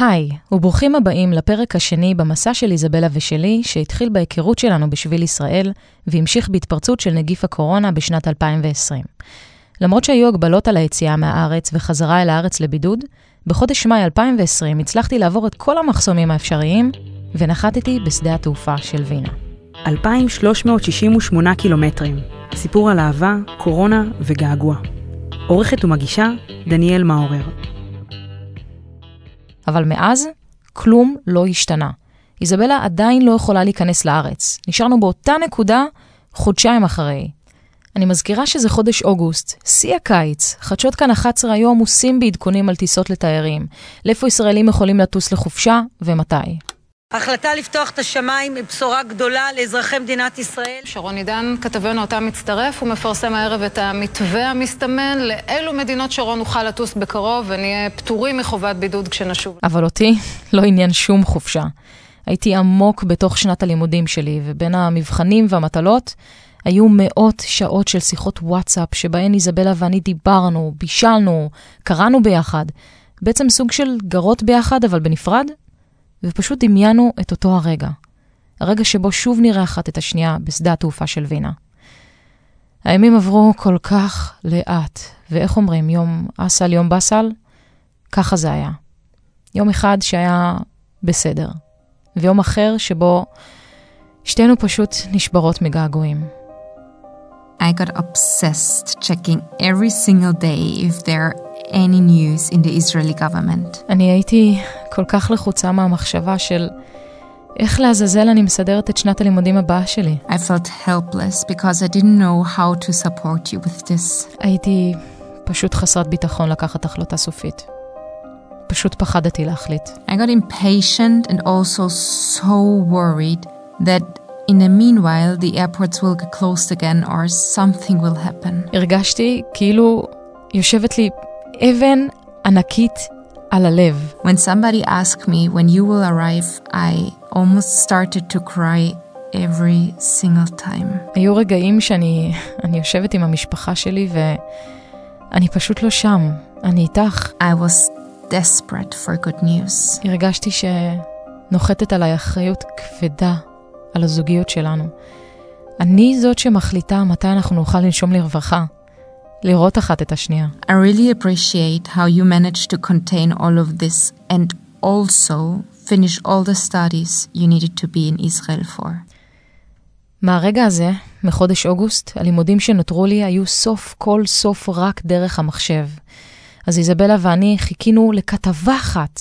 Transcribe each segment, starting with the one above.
היי, וברוכים הבאים לפרק השני במסע של איזבלה ושלי, שהתחיל בהיכרות שלנו בשביל ישראל, והמשיך בהתפרצות של נגיף הקורונה בשנת 2020. למרות שהיו הגבלות על היציאה מהארץ וחזרה אל הארץ לבידוד, בחודש מאי 2020 הצלחתי לעבור את כל המחסומים האפשריים, ונחתתי בשדה התעופה של וינה. 2,368 קילומטרים. סיפור על אהבה, קורונה וגעגוע. עורכת ומגישה, דניאל מאורר. אבל מאז, כלום לא השתנה. איזבלה עדיין לא יכולה להיכנס לארץ. נשארנו באותה נקודה חודשיים אחרי. אני מזכירה שזה חודש אוגוסט, שיא הקיץ. חדשות כאן 11 היו עמוסים בעדכונים על טיסות לתיירים. לאיפה ישראלים יכולים לטוס לחופשה ומתי. ההחלטה לפתוח את השמיים היא בשורה גדולה לאזרחי מדינת ישראל. שרון עידן, כתבנו אותה מצטרף, הוא מפרסם הערב את המתווה המסתמן לאילו מדינות שרון נוכל לטוס בקרוב ונהיה פטורים מחובת בידוד כשנשוב. אבל אותי לא עניין שום חופשה. הייתי עמוק בתוך שנת הלימודים שלי, ובין המבחנים והמטלות היו מאות שעות של שיחות וואטסאפ שבהן איזבלה ואני דיברנו, בישלנו, קראנו ביחד. בעצם סוג של גרות ביחד, אבל בנפרד, ופשוט דמיינו את אותו הרגע. הרגע שבו שוב נראה אחת את השנייה בשדה התעופה של וינה. הימים עברו כל כך לאט, ואיך אומרים, יום אסל, יום באסל? ככה זה היה. יום אחד שהיה בסדר, ויום אחר שבו שתינו פשוט נשברות מגעגועים. I got obsessed checking every single day if there are any news in the Israeli government. אני הייתי כל כך לחוצה מהמחשבה של איך לעזאזל אני מסדרת את שנת הלימודים הבאה שלי. I felt helpless because I didn't know how to support you with this. הייתי פשוט חסרת ביטחון לקחת החלטה סופית. פשוט פחדתי להחליט. I got impatient and also so worried that in the meanwhile the airports will get closed again or something will happen. הרגשתי כאילו יושבת לי אבן ענקית על הלב. When somebody asked me when you will arrive, I almost started to cry every single time. היו רגעים שאני אני יושבת עם המשפחה שלי ואני פשוט לא שם, אני איתך. I was desperate for good news. הרגשתי שנוחתת עליי אחריות כבדה על הזוגיות שלנו. אני זאת שמחליטה מתי אנחנו נוכל לנשום לרווחה, לראות אחת את השנייה. I really appreciate how you managed to contain all of this and also finish all the studies you needed to be in Israel for. מהרגע הזה, מחודש אוגוסט, הלימודים שנותרו לי היו סוף כל סוף רק דרך המחשב. אז איזבלה ואני חיכינו לכתבה אחת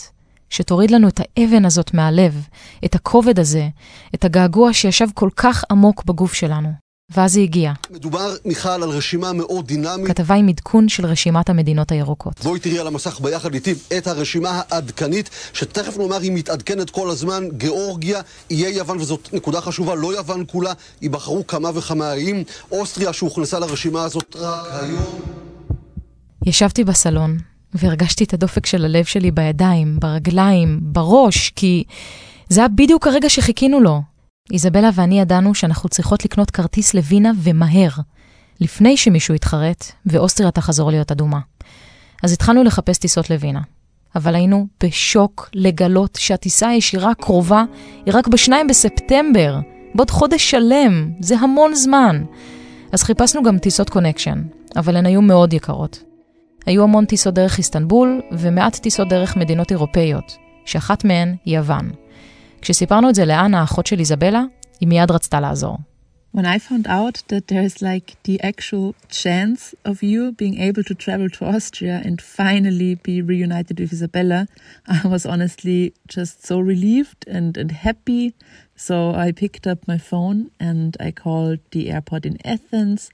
שתוריד לנו את האבן הזאת מהלב, את הכובד הזה, את הגעגוע שישב כל כך עמוק בגוף שלנו. ואז היא הגיעה. מדובר, מיכל, על רשימה מאוד דינמית. כתבה עם עדכון של רשימת המדינות הירוקות. בואי תראי על המסך ביחד איתי את הרשימה העדכנית, שתכף נאמר היא מתעדכנת כל הזמן. גיאורגיה, איי יוון, וזאת נקודה חשובה, לא יוון כולה, ייבחרו כמה וכמה איים. אוסטריה שהוכנסה לרשימה הזאת רק היום. ישבתי בסלון, והרגשתי את הדופק של הלב שלי בידיים, ברגליים, בראש, כי זה היה בדיוק הרגע שחיכינו לו. איזבלה ואני ידענו שאנחנו צריכות לקנות כרטיס לווינה ומהר, לפני שמישהו יתחרט ואוסטריה תחזור להיות אדומה. אז התחלנו לחפש טיסות לווינה. אבל היינו בשוק לגלות שהטיסה הישירה הקרובה היא רק ב-2 בספטמבר, בעוד חודש שלם, זה המון זמן. אז חיפשנו גם טיסות קונקשן, אבל הן היו מאוד יקרות. היו המון טיסות דרך איסטנבול ומעט טיסות דרך מדינות אירופאיות, שאחת מהן היא יוון. כשסיפרנו את זה לאנה, האחות של איזבלה, היא מיד רצתה לעזור. When I found out that there's like the actual chance of you being able to travel to Austria and finally be reunited with Isabella, I was honestly just so relieved and, and happy. So I picked up my phone and I called the airport in Athens.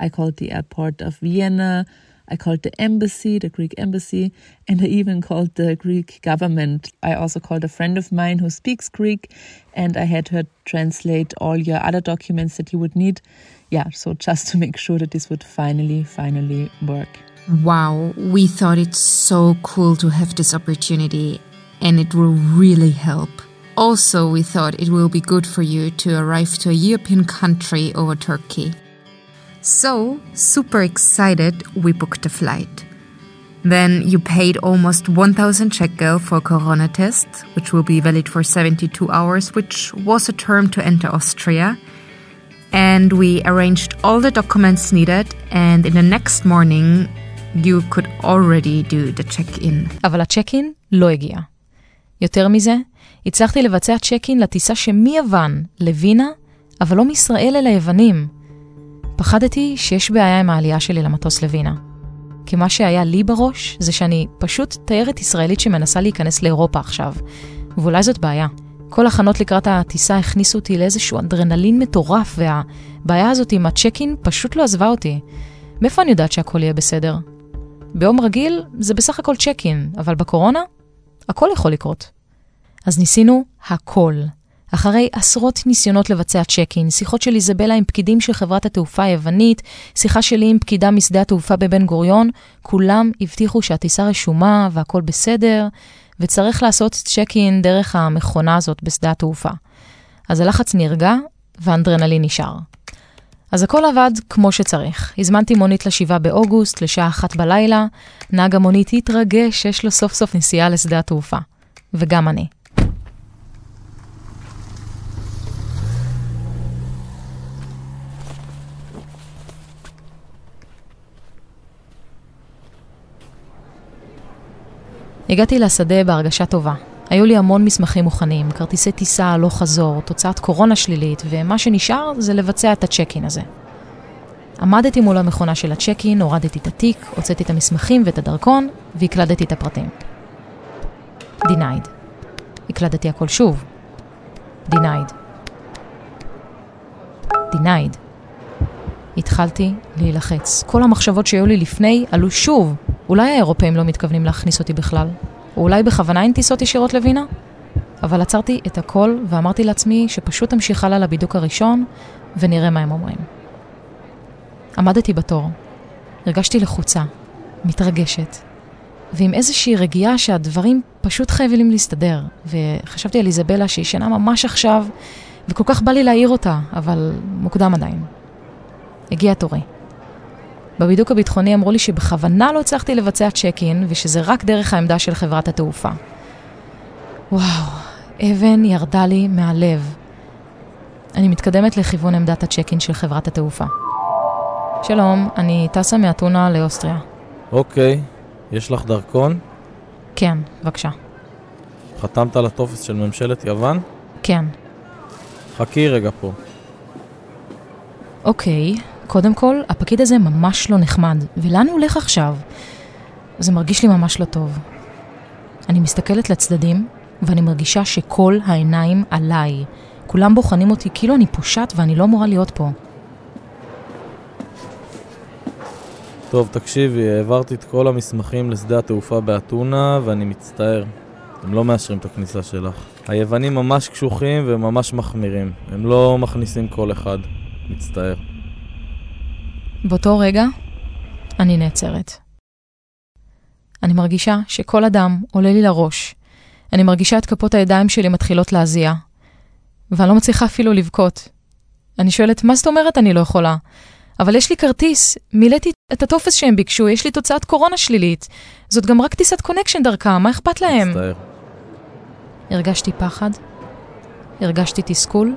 I called the airport of Vienna. I called the embassy, the Greek embassy, and I even called the Greek government. I also called a friend of mine who speaks Greek, and I had her translate all your other documents that you would need. Yeah, so just to make sure that this would finally, finally work. Wow, we thought it's so cool to have this opportunity and it will really help. Also, we thought it will be good for you to arrive to a European country over Turkey. So, super excited, we booked a flight. Then you paid almost 1,000 shekel for a corona test, which will be valid for 72 hours, which was a term to enter Austria. And we arranged all the documents needed, and in the next morning, you could already do the check-in. אבל הצ'ק-אין לא הגיע. יותר מזה, הצלחתי לבצע צ'ק-אין לטיסה שמיוון לווינה, אבל לא מישראל אל היוונים. פחדתי שיש בעיה עם העלייה שלי למטוס לווינה. כי מה שהיה לי בראש זה שאני פשוט תיירת ישראלית שמנסה להיכנס לאירופה עכשיו. ואולי זאת בעיה. כל הכנות לקראת הטיסה הכניסו אותי לאיזשהו אדרנלין מטורף, והבעיה הזאת עם הצ'ק-אין פשוט לא עזבה אותי. מאיפה אני יודעת שהכל יהיה בסדר? ביום רגיל זה בסך הכל צ'ק-אין, אבל בקורונה הכל יכול לקרות. אז ניסינו הכל. אחרי עשרות ניסיונות לבצע צ'ק-אין, שיחות של איזבלה עם פקידים של חברת התעופה היוונית, שיחה שלי עם פקידה משדה התעופה בבן גוריון, כולם הבטיחו שהטיסה רשומה והכל בסדר, וצריך לעשות צ'ק-אין דרך המכונה הזאת בשדה התעופה. אז הלחץ נרגע והאנדרנלין נשאר. אז הכל עבד כמו שצריך. הזמנתי מונית לשבעה באוגוסט, לשעה אחת בלילה, נהג המונית התרגש שיש לו סוף סוף נסיעה לשדה התעופה. וגם אני. הגעתי לשדה בהרגשה טובה. היו לי המון מסמכים מוכנים, כרטיסי טיסה הלוך חזור, תוצאת קורונה שלילית, ומה שנשאר זה לבצע את הצ'ק-אין הזה. עמדתי מול המכונה של הצ'ק-אין, הורדתי את התיק, הוצאתי את המסמכים ואת הדרכון, והקלדתי את הפרטים. Denied. הקלדתי הכל שוב. Denied. Denied. התחלתי להילחץ. כל המחשבות שהיו לי לפני עלו שוב. אולי האירופאים לא מתכוונים להכניס אותי בכלל? או אולי בכוונה אין טיסות ישירות לווינה? אבל עצרתי את הכל ואמרתי לעצמי שפשוט אמשיך הלאה לבידוק הראשון ונראה מה הם אומרים. עמדתי בתור, הרגשתי לחוצה, מתרגשת, ועם איזושהי רגיעה שהדברים פשוט חייבים להסתדר, וחשבתי על איזבלה שהיא שינה ממש עכשיו, וכל כך בא לי להעיר אותה, אבל מוקדם עדיין. הגיע תורי. בבידוק הביטחוני אמרו לי שבכוונה לא הצלחתי לבצע צ'ק-אין, ושזה רק דרך העמדה של חברת התעופה. וואו, אבן ירדה לי מהלב. אני מתקדמת לכיוון עמדת הצ'ק-אין של חברת התעופה. שלום, אני טסה מאתונה לאוסטריה. אוקיי, יש לך דרכון? כן, בבקשה. חתמת על הטופס של ממשלת יוון? כן. חכי רגע פה. אוקיי, קודם כל, הפקיד הזה ממש לא נחמד, ולאן הוא הולך עכשיו? זה מרגיש לי ממש לא טוב. אני מסתכלת לצדדים, ואני מרגישה שכל העיניים עליי. כולם בוחנים אותי כאילו אני פושעת ואני לא אמורה להיות פה. טוב, תקשיבי, העברתי את כל המסמכים לשדה התעופה באתונה, ואני מצטער. הם לא מאשרים את הכניסה שלך. היוונים ממש קשוחים וממש מחמירים. הם לא מכניסים כל אחד. מצטער. באותו רגע, אני נעצרת. אני מרגישה שכל אדם עולה לי לראש. אני מרגישה את כפות הידיים שלי מתחילות להזיע. ואני לא מצליחה אפילו לבכות. אני שואלת, מה זאת אומרת אני לא יכולה? אבל יש לי כרטיס, מילאתי את הטופס שהם ביקשו, יש לי תוצאת קורונה שלילית. זאת גם רק טיסת קונקשן דרכם, מה אכפת להם? מצטער. הרגשתי פחד, הרגשתי תסכול,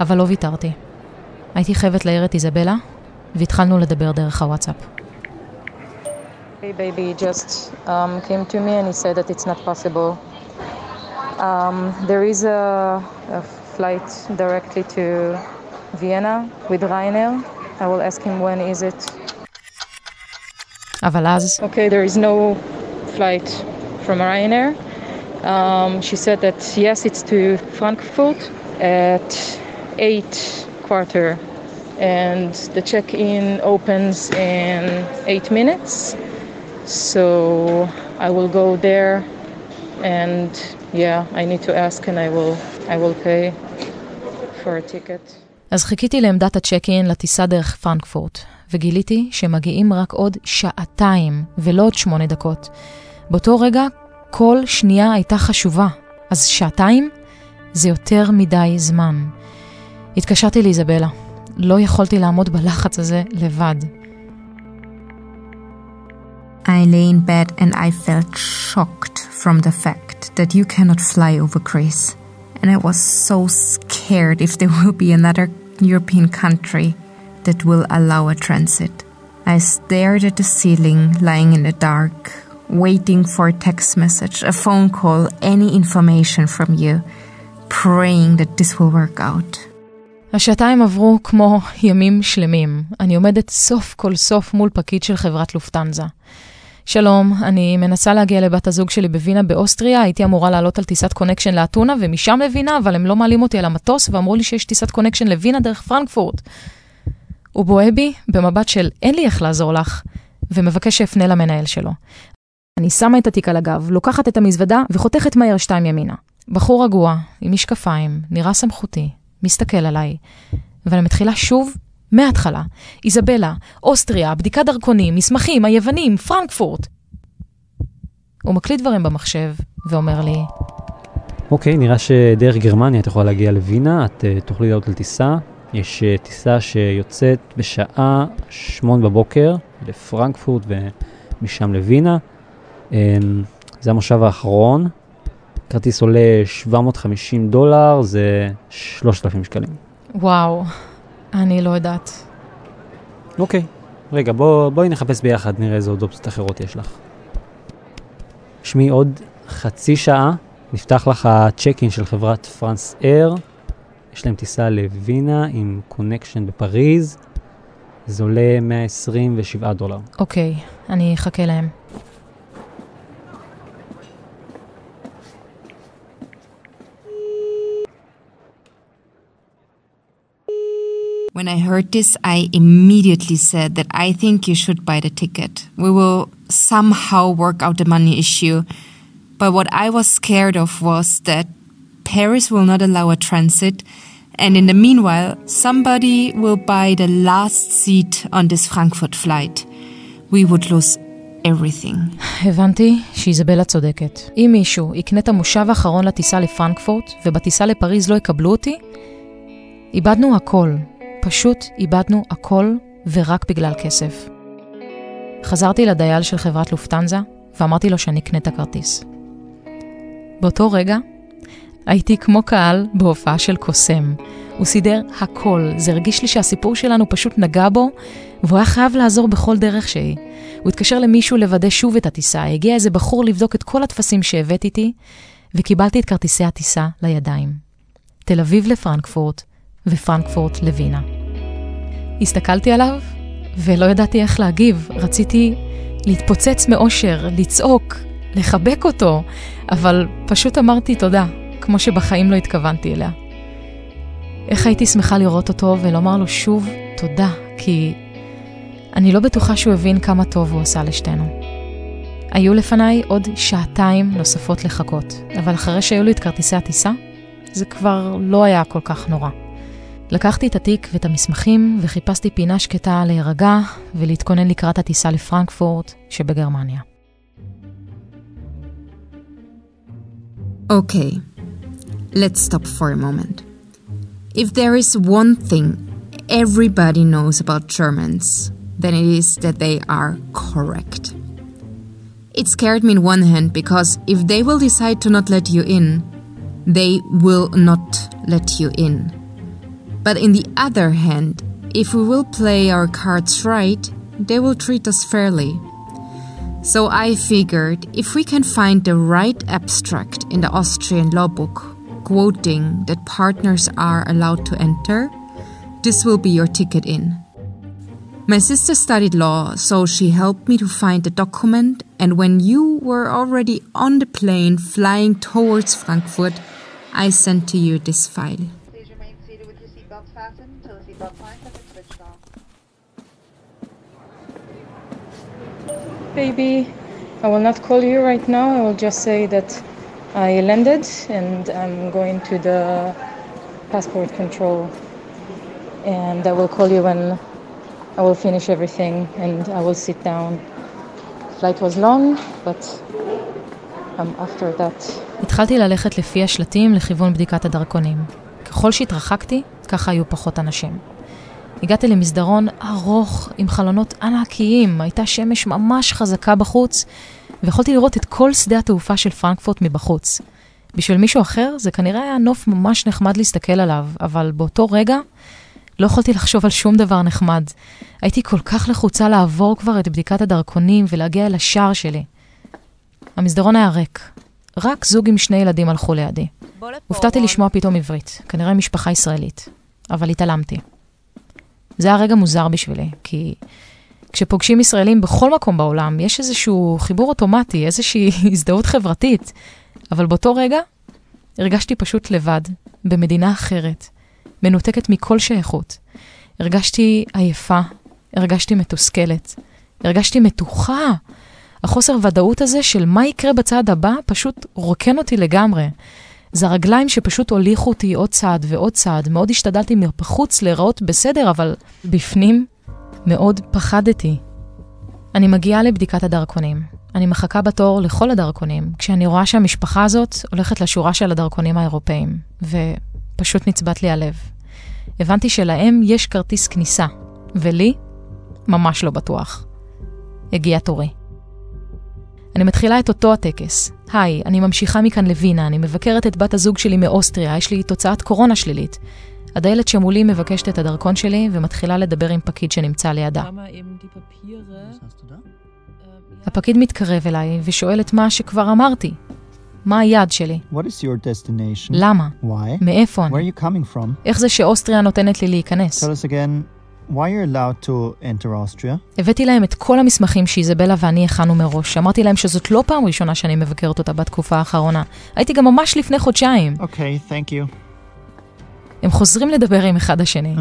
אבל לא ויתרתי. הייתי חייבת להעיר את איזבלה, והתחלנו לדבר דרך הוואטסאפ. Hey baby just um, came to me and he said that it's not possible. Um, there is a, a flight directly to Vienna with Ryanair. I will ask him when is it. אבל אז, Okay, there is no flight from Ryanair. Um, she said that yes, it's to Frankfurt at eight quarter, and the check-in opens in eight minutes. So I will go there, and yeah, I need to ask, and I will I will pay for a ticket. אז חיכיתי לעמדת הצ'ק-אין לטיסה דרך פרנקפורט, וגיליתי שמגיעים רק עוד שעתיים, ולא עוד שמונה דקות. באותו רגע, כל שנייה הייתה חשובה, אז שעתיים זה יותר מדי זמן. התקשרתי לאיזבלה. לא יכולתי לעמוד בלחץ הזה לבד. I lay in bed and I felt shocked from the fact that you cannot fly over Greece. And I was so scared if there will be another European country that will allow a transit. I stared at the ceiling, lying in the dark, waiting for a text message, a phone call, any information from you, praying that this will work out. השעתיים עברו כמו ימים שלמים. אני עומדת סוף כל סוף מול פקיד של חברת לופטנזה. שלום, אני מנסה להגיע לבת הזוג שלי בווינה באוסטריה, הייתי אמורה לעלות על טיסת קונקשן לאתונה ומשם לווינה, אבל הם לא מעלים אותי על המטוס ואמרו לי שיש טיסת קונקשן לווינה דרך פרנקפורט. הוא בוהה בי במבט של אין לי איך לעזור לך, ומבקש שאפנה למנהל שלו. אני שמה את התיק על הגב, לוקחת את המזוודה וחותכת מהר שתיים ימינה. בחור רגוע, עם משקפיים, נראה סמכותי, מסתכל עליי, ואני מתחילה שוב מההתחלה. איזבלה, אוסטריה, בדיקת דרכונים, מסמכים, היוונים, פרנקפורט. הוא מקליט דברים במחשב ואומר לי, אוקיי, נראה שדרך גרמניה את יכולה להגיע לווינה, את uh, תוכלי לעלות על טיסה. יש uh, טיסה שיוצאת בשעה שמונה בבוקר לפרנקפורט ומשם לווינה. Um, זה המושב האחרון. כרטיס עולה 750 דולר, זה 3,000 שקלים. וואו, אני לא יודעת. אוקיי, רגע, בוא, בואי נחפש ביחד, נראה איזה עוד אופציות אחרות יש לך. שמי עוד חצי שעה, נפתח לך הצ'ק אין של חברת France Air. יש להם טיסה לווינה עם connection בפריז. זה עולה 127 דולר. אוקיי, אני אחכה להם. When I heard this, I immediately said that I think you should buy the ticket. We will somehow work out the money issue. But what I was scared of was that Paris will not allow a transit, and in the meanwhile, somebody will buy the last seat on this Frankfurt flight. We would lose everything. הבנתי שאיזבלה צודקת. אם מישהו יקנה את המושב האחרון לטיסה לפרנקפורט, ובטיסה לפריז לא יקבלו אותי, איבדנו הכל. פשוט איבדנו הכל, ורק בגלל כסף. חזרתי לדייל של חברת לופטנזה, ואמרתי לו שאני אקנה את הכרטיס. באותו רגע, הייתי כמו קהל בהופעה של קוסם. הוא סידר הכל, זה הרגיש לי שהסיפור שלנו פשוט נגע בו, והוא היה חייב לעזור בכל דרך שהיא. הוא התקשר למישהו לוודא שוב את הטיסה, הגיע איזה בחור לבדוק את כל הטפסים שהבאת איתי, וקיבלתי את כרטיסי הטיסה לידיים. תל אביב לפרנקפורט, ופרנקפורט לווינה. הסתכלתי עליו, ולא ידעתי איך להגיב. רציתי להתפוצץ מאושר, לצעוק, לחבק אותו, אבל פשוט אמרתי תודה, כמו שבחיים לא התכוונתי אליה. איך הייתי שמחה לראות אותו ולומר לו שוב תודה, כי אני לא בטוחה שהוא הבין כמה טוב הוא עשה לשתינו. היו לפניי עוד שעתיים נוספות לחכות, אבל אחרי שהיו לי את כרטיסי הטיסה, זה כבר לא היה כל כך נורא. לקחתי את התיק ואת המסמכים וחיפשתי פינה שקטה להירגע ולהתכונן לקראת הטיסה לפרנקפורט שבגרמניה. Okay, let's stop for a moment. If there is one thing everybody knows about Germans, then it is that they are correct. It scared me in one hand because if they will decide to not let you in, they will not let you in. But in the other hand, if we will play our cards right, they will treat us fairly. So I figured if we can find the right abstract in the Austrian law book, quoting that partners are allowed to enter, this will be your ticket in. My sister studied law, so she helped me to find the document, and when you were already on the plane flying towards Frankfurt, I sent to you this file. Please remain seated with your seatbelt fastened until the seatbelt signs have been switched off. Baby, I will not call you right now. I will just say that I landed and I'm going to the passport control. And I will call you when I will finish everything and I will sit down. Flight was long, but um, after that התחלתי ללכת לפי השלטים לכיוון בדיקת הדרכונים. ככל שהתרחקתי, ככה היו פחות אנשים. הגעתי למסדרון ארוך עם חלונות ענקיים, הייתה שמש ממש חזקה בחוץ, ויכולתי לראות את כל שדה התעופה של פרנקפורט מבחוץ. בשביל מישהו אחר זה כנראה היה נוף ממש נחמד להסתכל עליו, אבל באותו רגע לא יכולתי לחשוב על שום דבר נחמד. הייתי כל כך לחוצה לעבור כבר את בדיקת הדרכונים ולהגיע אל השער שלי. המסדרון היה ריק. רק זוג עם שני ילדים הלכו לידי. הופתעתי לשמוע פתאום עברית, כנראה משפחה ישראלית, אבל התעלמתי. זה היה רגע מוזר בשבילי, כי כשפוגשים ישראלים בכל מקום בעולם, יש איזשהו חיבור אוטומטי, איזושהי הזדהות חברתית, אבל באותו רגע הרגשתי פשוט לבד, במדינה אחרת, מנותקת מכל שייכות. הרגשתי עייפה, הרגשתי מתוסכלת, הרגשתי מתוחה. החוסר ודאות הזה של מה יקרה בצעד הבא פשוט רוקן אותי לגמרי. זה הרגליים שפשוט הוליכו אותי עוד צעד ועוד צעד. מאוד השתדלתי מבחוץ להיראות בסדר, אבל בפנים מאוד פחדתי. אני מגיעה לבדיקת הדרכונים. אני מחכה בתור לכל הדרכונים, כשאני רואה שהמשפחה הזאת הולכת לשורה של הדרכונים האירופאים, ופשוט נצבט לי הלב. הבנתי שלהם יש כרטיס כניסה, ולי ממש לא בטוח. הגיע תורי. אני מתחילה את אותו הטקס. היי, אני ממשיכה מכאן לווינה, אני מבקרת את בת הזוג שלי מאוסטריה, יש לי תוצאת קורונה שלילית. הדיילת שמולי מבקשת את הדרכון שלי ומתחילה לדבר עם פקיד שנמצא לידה. הפקיד מתקרב אליי ושואל את מה שכבר אמרתי. מה היעד שלי? What is your destination? למה? Why? מאיפה Where אני? are you coming from? איך זה שאוסטריה נותנת לי להיכנס? Again why you're allowed to enter Austria. הבאתי להם את כל המסמכים שאיזבלה ואני הכנו מראש. אמרתי להם שזאת לא פעם ראשונה שאני מבקרת אותה בתקופה האחרונה. הייתי גם ממש לפני חודשיים. Okay, thank you. הם חוזרים לדבר עם אחד השני.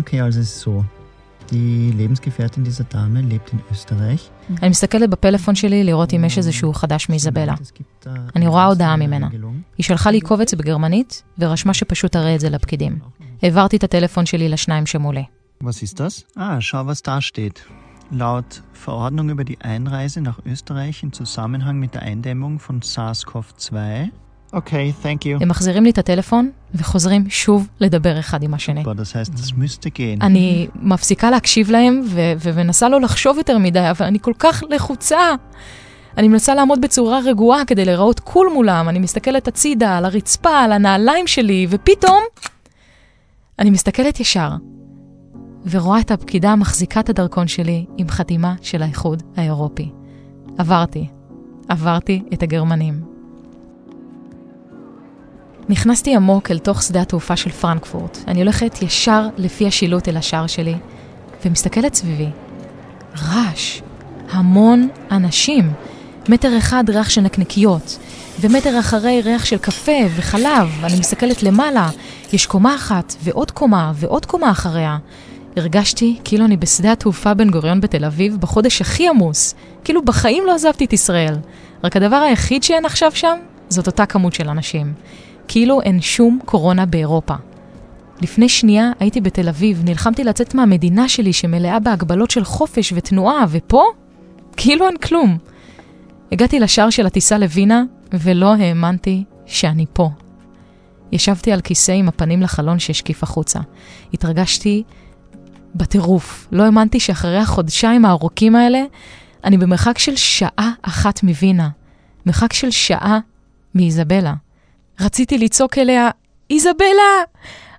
Die Lebensgefährtin dieser Dame lebt in Österreich. אני מסתכלת בפלאפון שלי לראות אם יש איזשהו חדש מאיזבלה. אני רואה הודעה ממנה. היא שלחה לי קובץ בגרמנית, ורשמה שפשוט אראה את זה לפקידים. העברתי את הטלפון שלי לשניים שמולי. Was ist das? Ah, schau, was da steht. Laut Verordnung über die Einreise nach Österreich im Zusammenhang mit der Eindämmung von SARS-CoV-2. Okay, thank you. הם מחזירים לי את הטלפון, וחוזרים שוב לדבר אחד עם השני. Boah, das heißt, das müsste gehen. אני מפסיקה להקשיב להם, ומנסה לא לחשוב יותר מדי, אבל אני כל כך לחוצה. אני מנסה לעמוד בצורה רגועה כדי להיראות קול מולם, אני מסתכלת הצידה, על הרצפה, על הנעליים שלי, ופתאום אני מסתכלת ישר, ורואה את הפקידה המחזיקה את הדרכון שלי עם חתימה של האיחוד האירופי. עברתי. עברתי את הגרמנים. נכנסתי עמוק אל תוך שדה התעופה של פרנקפורט. אני הולכת ישר לפי השילוט אל השער שלי, ומסתכלת סביבי. רעש. המון אנשים. מטר אחד ריח של נקניקיות, ומטר אחרי ריח של קפה וחלב. אני מסתכלת למעלה, יש קומה אחת, ועוד קומה, ועוד קומה אחריה. הרגשתי כאילו אני בשדה התעופה בן גוריון בתל אביב בחודש הכי עמוס. כאילו בחיים לא עזבתי את ישראל. רק הדבר היחיד שאין עכשיו שם, זאת אותה כמות של אנשים. כאילו אין שום קורונה באירופה. לפני שנייה הייתי בתל אביב, נלחמתי לצאת מהמדינה שלי שמלאה בהגבלות של חופש ותנועה, ופה? כאילו אין כלום. הגעתי לשער של הטיסה לווינה, ולא האמנתי שאני פה. ישבתי על כיסא עם הפנים לחלון שהשקיף החוצה. התרגשתי בטירוף. לא האמנתי שאחרי החודשיים הארוכים האלה, אני במרחק של שעה אחת מווינה. מרחק של שעה מאיזבלה. רציתי לצעוק אליה, איזבלה!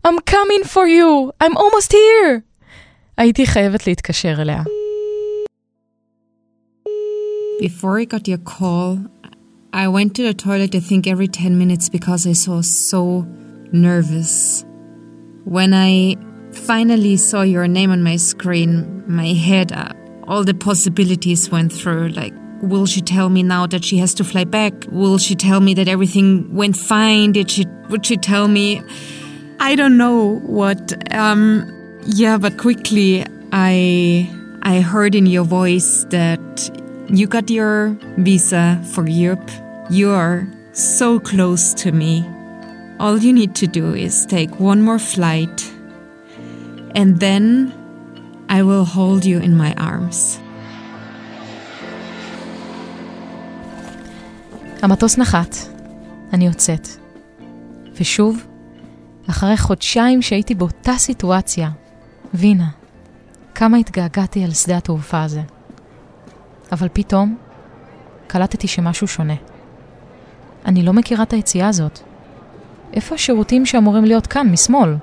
I'm coming for you! I'm almost here! הייתי חייבת להתקשר אליה. Before I got your call, I went to the toilet, I think, every 10 minutes because I was so nervous. When I finally saw your name on my screen, my head, uh, all the possibilities went through. Like, will she tell me now that she has to fly back? Will she tell me that everything went fine? Did she? Would she tell me? I don't know what. Um, yeah, but quickly I I heard in your voice that you got your visa for Europe. You are so close to me. All you need to do is take one more flight, and then I will hold you in my arms. המטוס נחת, אני יוצאת. ושוב, אחרי חודשיים שהייתי באותה סיטואציה, וינה, כמה התגעגעתי על שדה התעופה הזה. אבל פתאום קלטתי שמשהו שונה. אני לא מכירה את היציאה הזאת. איפה השירותים שאמורים להיות כאן, משמאל?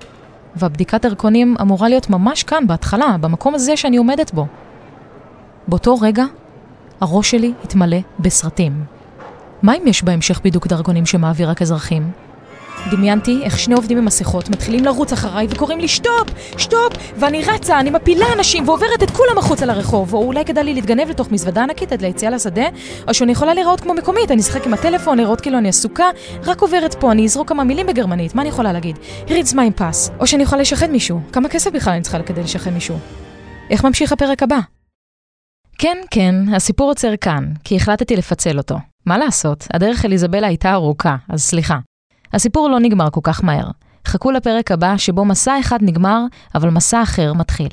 והבדיקת דרכונים אמורה להיות ממש כאן, בהתחלה, במקום הזה שאני עומדת בו. באותו רגע, הראש שלי התמלא בסרטים. מה אם יש בהמשך בידוק דרכונים שמעביר רק אזרחים? דמיינתי איך שני עובדים עם מסכות מתחילים לרוץ אחריי וקוראים לי שטופ, שטופ, ואני רצה, אני מפילה אנשים ועוברת את כולם החוצה לרחוב, או אולי כדאי לי להתגנב לתוך מזוודה ענקית עד ליציאה לשדה, או שאני יכולה להיראות כמו מקומית, אני אשחק עם הטלפון, להיראות כאילו אני עסוקה, רק עוברת פה, אני אזרוק כמה מילים בגרמנית, מה אני יכולה להגיד? הריץ מים פס, או שאני יכולה לשחד מישהו, כמה כסף בכלל אני צריכה כדי לשחד מישהו? איך ממשיך הפרק הבא? כן, כן, הסיפור עוצר כאן, כי החלטתי לפצל אותו. מה לעשות, הדרך אל איזבלה הייתה ארוכה, אז סליחה. הסיפור לא נגמר כל כך מהר. חכו לפרק הבא שבו מסע אחד נגמר, אבל מסע אחר מתחיל.